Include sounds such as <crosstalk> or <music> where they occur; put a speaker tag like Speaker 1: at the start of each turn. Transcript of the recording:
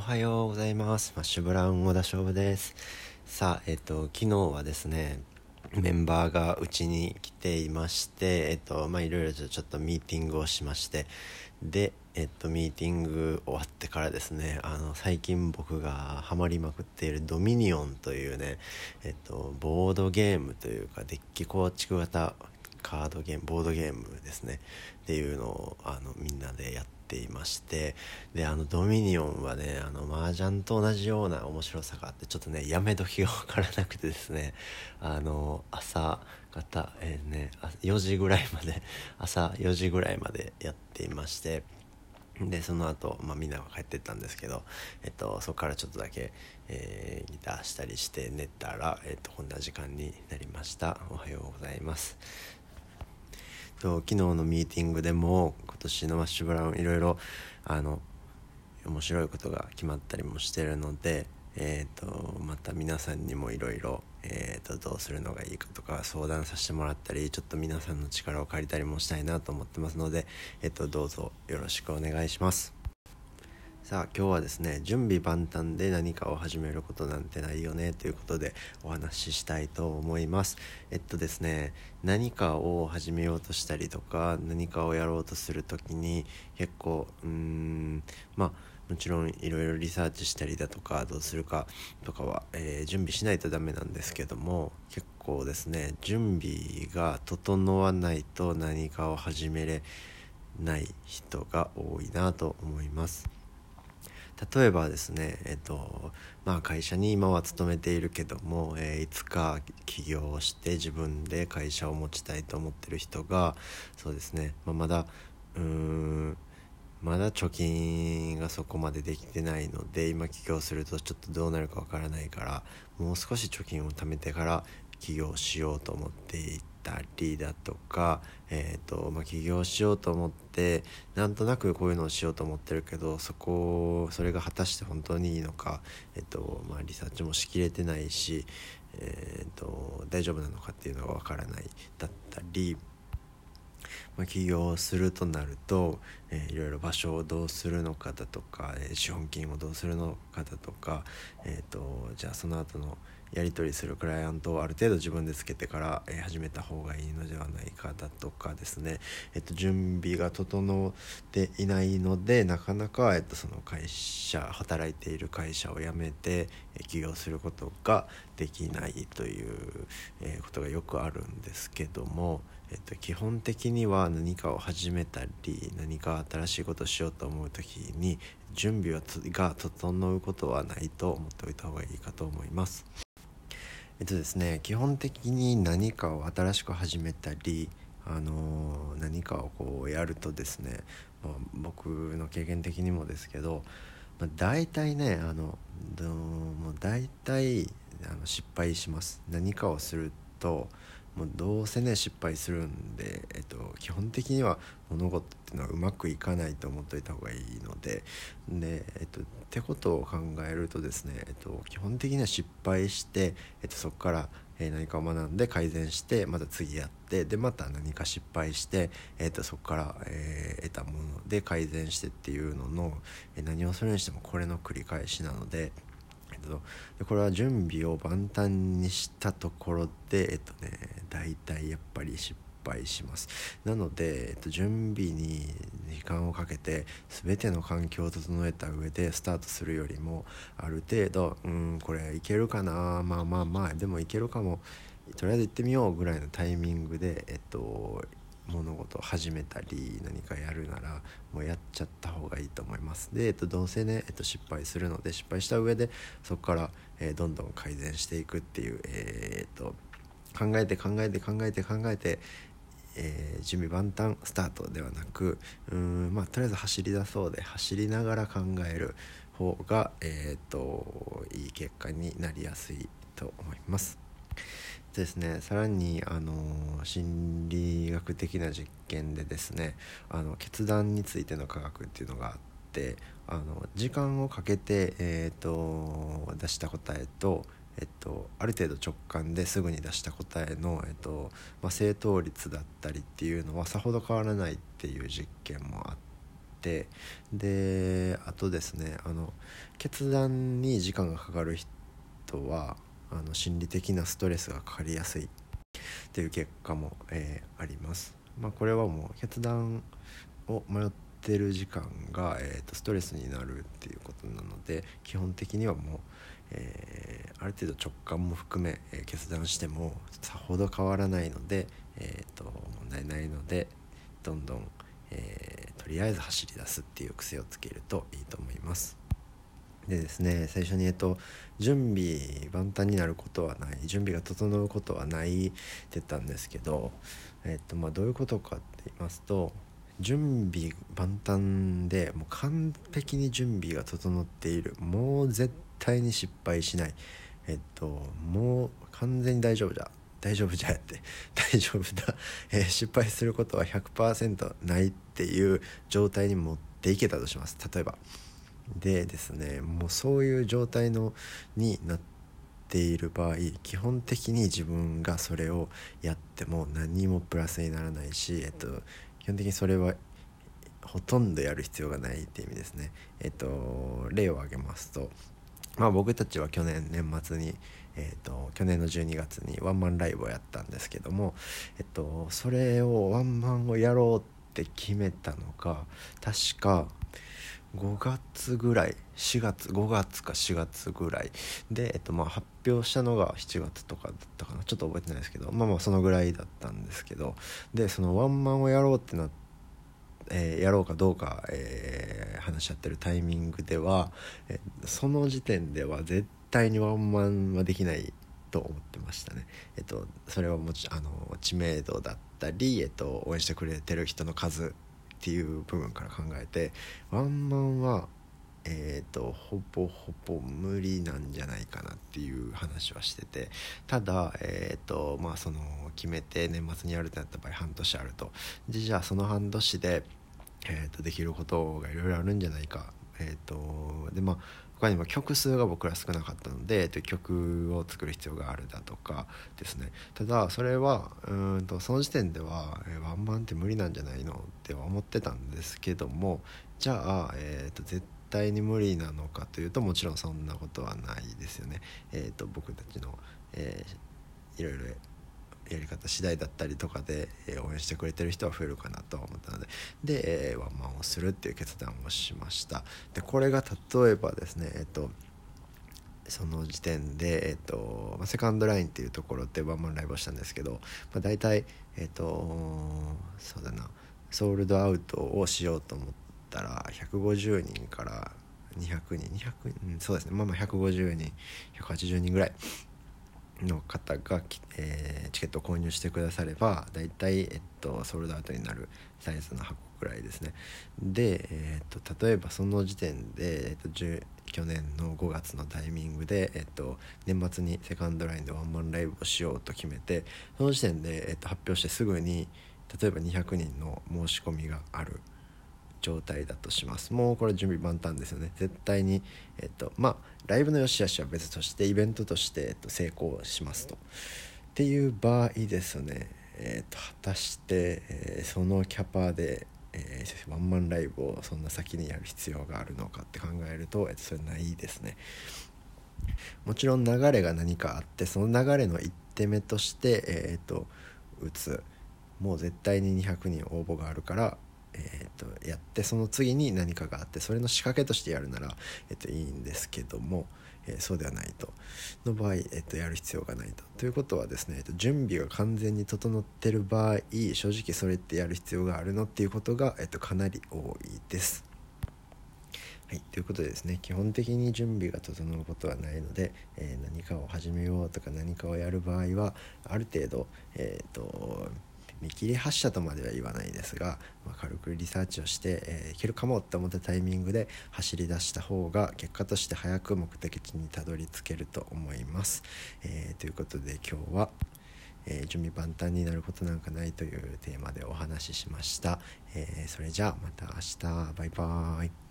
Speaker 1: はようございます。マッシュブラウン小田勝負です。さあえっと昨日はですねメンバーがうちに来ていましてえっとまあいろいろちょっとミーティングをしましてでえっとミーティング終わってからですねあの最近僕がハマりまくっているドミニオンというねえっとボードゲームというかデッキ構築型カードゲームボードゲームですね。っていうのをあのみんなでやってていましてであのドミニオンはねあの麻雀と同じような面白さがあってちょっとねやめ時が分からなくてですねあの朝方、えー、ね、4時ぐらいまで <laughs> 朝4時ぐらいまでやっていましてでその後、まあみんなが帰ってったんですけど、えっと、そこからちょっとだけ、えー、ギターしたりして寝たら、えっと、こんな時間になりました。おはようございます。と昨日のミーティングでも年のマッシュブラウンいろいろあの面白いことが決まったりもしてるので、えーと、また皆さんにもいろいろどうするのがいいかとか相談させてもらったりちょっと皆さんの力を借りたりもしたいなと思ってますので、えーとどうぞよろしくお願いします。さあ今日はですね準備万端で何かを始めることなんてないよねということでお話ししたいと思いますえっとですね何かを始めようとしたりとか何かをやろうとする時に結構うーんまあもちろんいろいろリサーチしたりだとかどうするかとかは、えー、準備しないとダメなんですけども結構ですね準備が整わないと何かを始めれない人が多いなと思います。例えばですねえっとまあ会社に今は勤めているけども、えー、いつか起業して自分で会社を持ちたいと思ってる人がそうですね、まあ、まだうーんまだ貯金がそこまでできてないので今起業するとちょっとどうなるかわからないからもう少し貯金を貯めてから起業しようと思っていたりだとか、えーとまあ、起業しようと思ってなんとなくこういうのをしようと思ってるけどそこそれが果たして本当にいいのか、えーとまあ、リサーチもしきれてないし、えーと、大丈夫なのかっていうのがわからないだったり。まあ、起業するとなると、えー、いろいろ場所をどうするのかだとか、えー、資本金をどうするのかだとか、えーとじゃあその後のやり取りするクライアントをある程度自分でつけてから、始めた方がいいのではないかだとかですね、えっと、準備が整っていないのでなかなか、えっと、その会社働いている会社を辞めて、起業することができないという、ことがよくあるんですけども、えっと、基本的には何かを始めたり何か新しいことをしようと思う時に準備が整うことはないと思っておいた方がいいかと思います。えっとですね基本的に何かを新しく始めたりあの何かをこうやるとですね、まあ、僕の経験的にもですけど、まあ、大体ねあのども大体あの失敗します。何かをするともうどうせね失敗するんで、えっと、基本的には物事っていうのはうまくいかないと思っといた方がいいのでで、えっと、ってことを考えるとですね、えっと、基本的には失敗して、えっと、そこから何かを学んで改善してまた次やってでまた何か失敗して、えー、とそこから、え、得たもので改善してっていうのの、え何をするにしてもこれの繰り返しなので。けどこれは準備を万端にしたところでえっとね大体やっぱり失敗します。なので、えっと、準備に時間をかけて全ての環境を整えた上でスタートするよりもある程度うんこれいけるかなまあまあまあでもいけるかもとりあえず行ってみようぐらいのタイミングでえっと物事を始めたり何かやるならもうやっちゃった方がいいと思いますで、えっと、どうせね、えっと、失敗するので失敗した上でそこから、えー、どんどん改善していくっていう、えー、っと考えて考えて考えて考えて、えー、準備万端スタートではなくうんまあとりあえず走り出そうで走りながら考える方が、えー、っといい結果になりやすいと思います。ですねさらにあの心理学的な実験でですねあの決断についての科学っていうのがあってあの時間をかけて、えーと、出した答えと、えっと、ある程度直感ですぐに出した答えの、えっとまあ、正答率だったりっていうのはさほど変わらないっていう実験もあってであとですねあの決断に時間がかかる人はあの心理的なストレスがかかりやすいっていう結果も、えー、あります。まあ、これはもう決断を迷ってる時間が、えーと、ストレスになるっていうことなので基本的にはもう、えー、ある程度直感も含め、えー、決断してもさほど変わらないので、えーと、問題ないのでどんどん、えとりあえず走り出すっていう癖をつけるといいと思います。でですね最初にえっと準備万端になることはない準備が整うことはないって言ったんですけど、えっとまあ、どういうことかって言いますと準備万端でもう完璧に準備が整っている。もう絶対に失敗しない。えっともう完全に大丈夫だ大丈夫じゃって <laughs> 大丈夫だ、えー、失敗することは100%ないっていう状態に持っていけたとします。例えばでですねもうそういう状態のになっている場合基本的に自分がそれをやっても何もプラスにならないし、えっと、基本的にそれはほとんどやる必要がないって意味ですね。えっと、例を挙げますと、まあ、僕たちは去年年末に、えっと、去年の12月にワンマンライブをやったんですけども、えっと、それをワンマンをやろうって決めたのが確か5月ぐらい4月5月か4月ぐらいで、えっと、まあ発表したのが7月とかだったかなちょっと覚えてないですけどまあまあそのぐらいだったんですけどでそのワンマンをやろうってなって。えー、やろうかどうか、えー、話し合ってるタイミングでは、えー、その時点では絶対にワンマンはできないと思ってましたね。えっと、それはもちあの知名度だったり、えっと、応援してくれてる人の数っていう部分から考えてワンマンはえーと、ほぼほぼ無理なんじゃないかなっていう話はしててただ、えーとまあ、その決めて年末にやるってなった場合半年あると。でじゃあその半年で、えーとできることがいろいろあるんじゃないか、えーとでまあ、他にも曲数が僕ら少なかったので曲を作る必要があるだとかですねただそれはうんとその時点では、えー、ワンマンって無理なんじゃないのって思ってたんですけどもじゃあ、えーと、絶対に無理なのかというともちろんそんなことはないですよね。えーと、僕たちの、えー、いろいろやり方次第だったりとかで、え応援してくれてる人は増えるかなと思ったのでで、えワンマンをするっていう決断をしました。でこれが例えばですねえっとその時点で、えっとまあ、セカンドラインっていうところでワンマンライブをしたんですけど、まあ、大体えっとそうだなソールドアウトをしようと思ったら150人から200人200人、うん、そうですね。まあまあ150人180人ぐらいの方が、えー、チケットを購入してくださればだいたい、えっと、ソールドアウトになるサイズの箱くらいですね。で、えー、っと例えばその時点で、えっと、去年の5月のタイミングで、えっと、年末にセカンドラインでワンマンライブをしようと決めてその時点で、えっと、発表してすぐに例えば200人の申し込みがある状態だとします。もうこれ準備万端ですよね。絶対にえっとまあライブの良し悪しは別としてイベントとして、えっと、成功しますと。っていう場合ですねえっと果たして、え、そのキャパでえ、ワンマンライブをそんな先にやる必要があるのかって考えると、えっと、それないですね。もちろん流れが何かあってその流れの一手目としてえっ、と打つ。もう絶対に200人応募があるからえーと、やってその次に何かがあってそれの仕掛けとしてやるなら、えーと、いいんですけども、えー、そうではないとの場合、えーと、やる必要がないと。ということはですね、えー、と準備が完全に整ってる場合正直それってやる必要があるのっていうことが、えー、とかなり多いです。はい、ということでですね基本的に準備が整うことはないので、えー、何かを始めようとか何かをやる場合はある程度、えーと見切り発車とまでは言わないですが、まあ、軽くリサーチをして、えー、いけるかもって思ったタイミングで走り出した方が結果として早く目的地にたどり着けると思います。えー、ということで今日はえー、準備万端になることなんかないというテーマでお話ししました。え、それじゃあまた明日バイバーイ。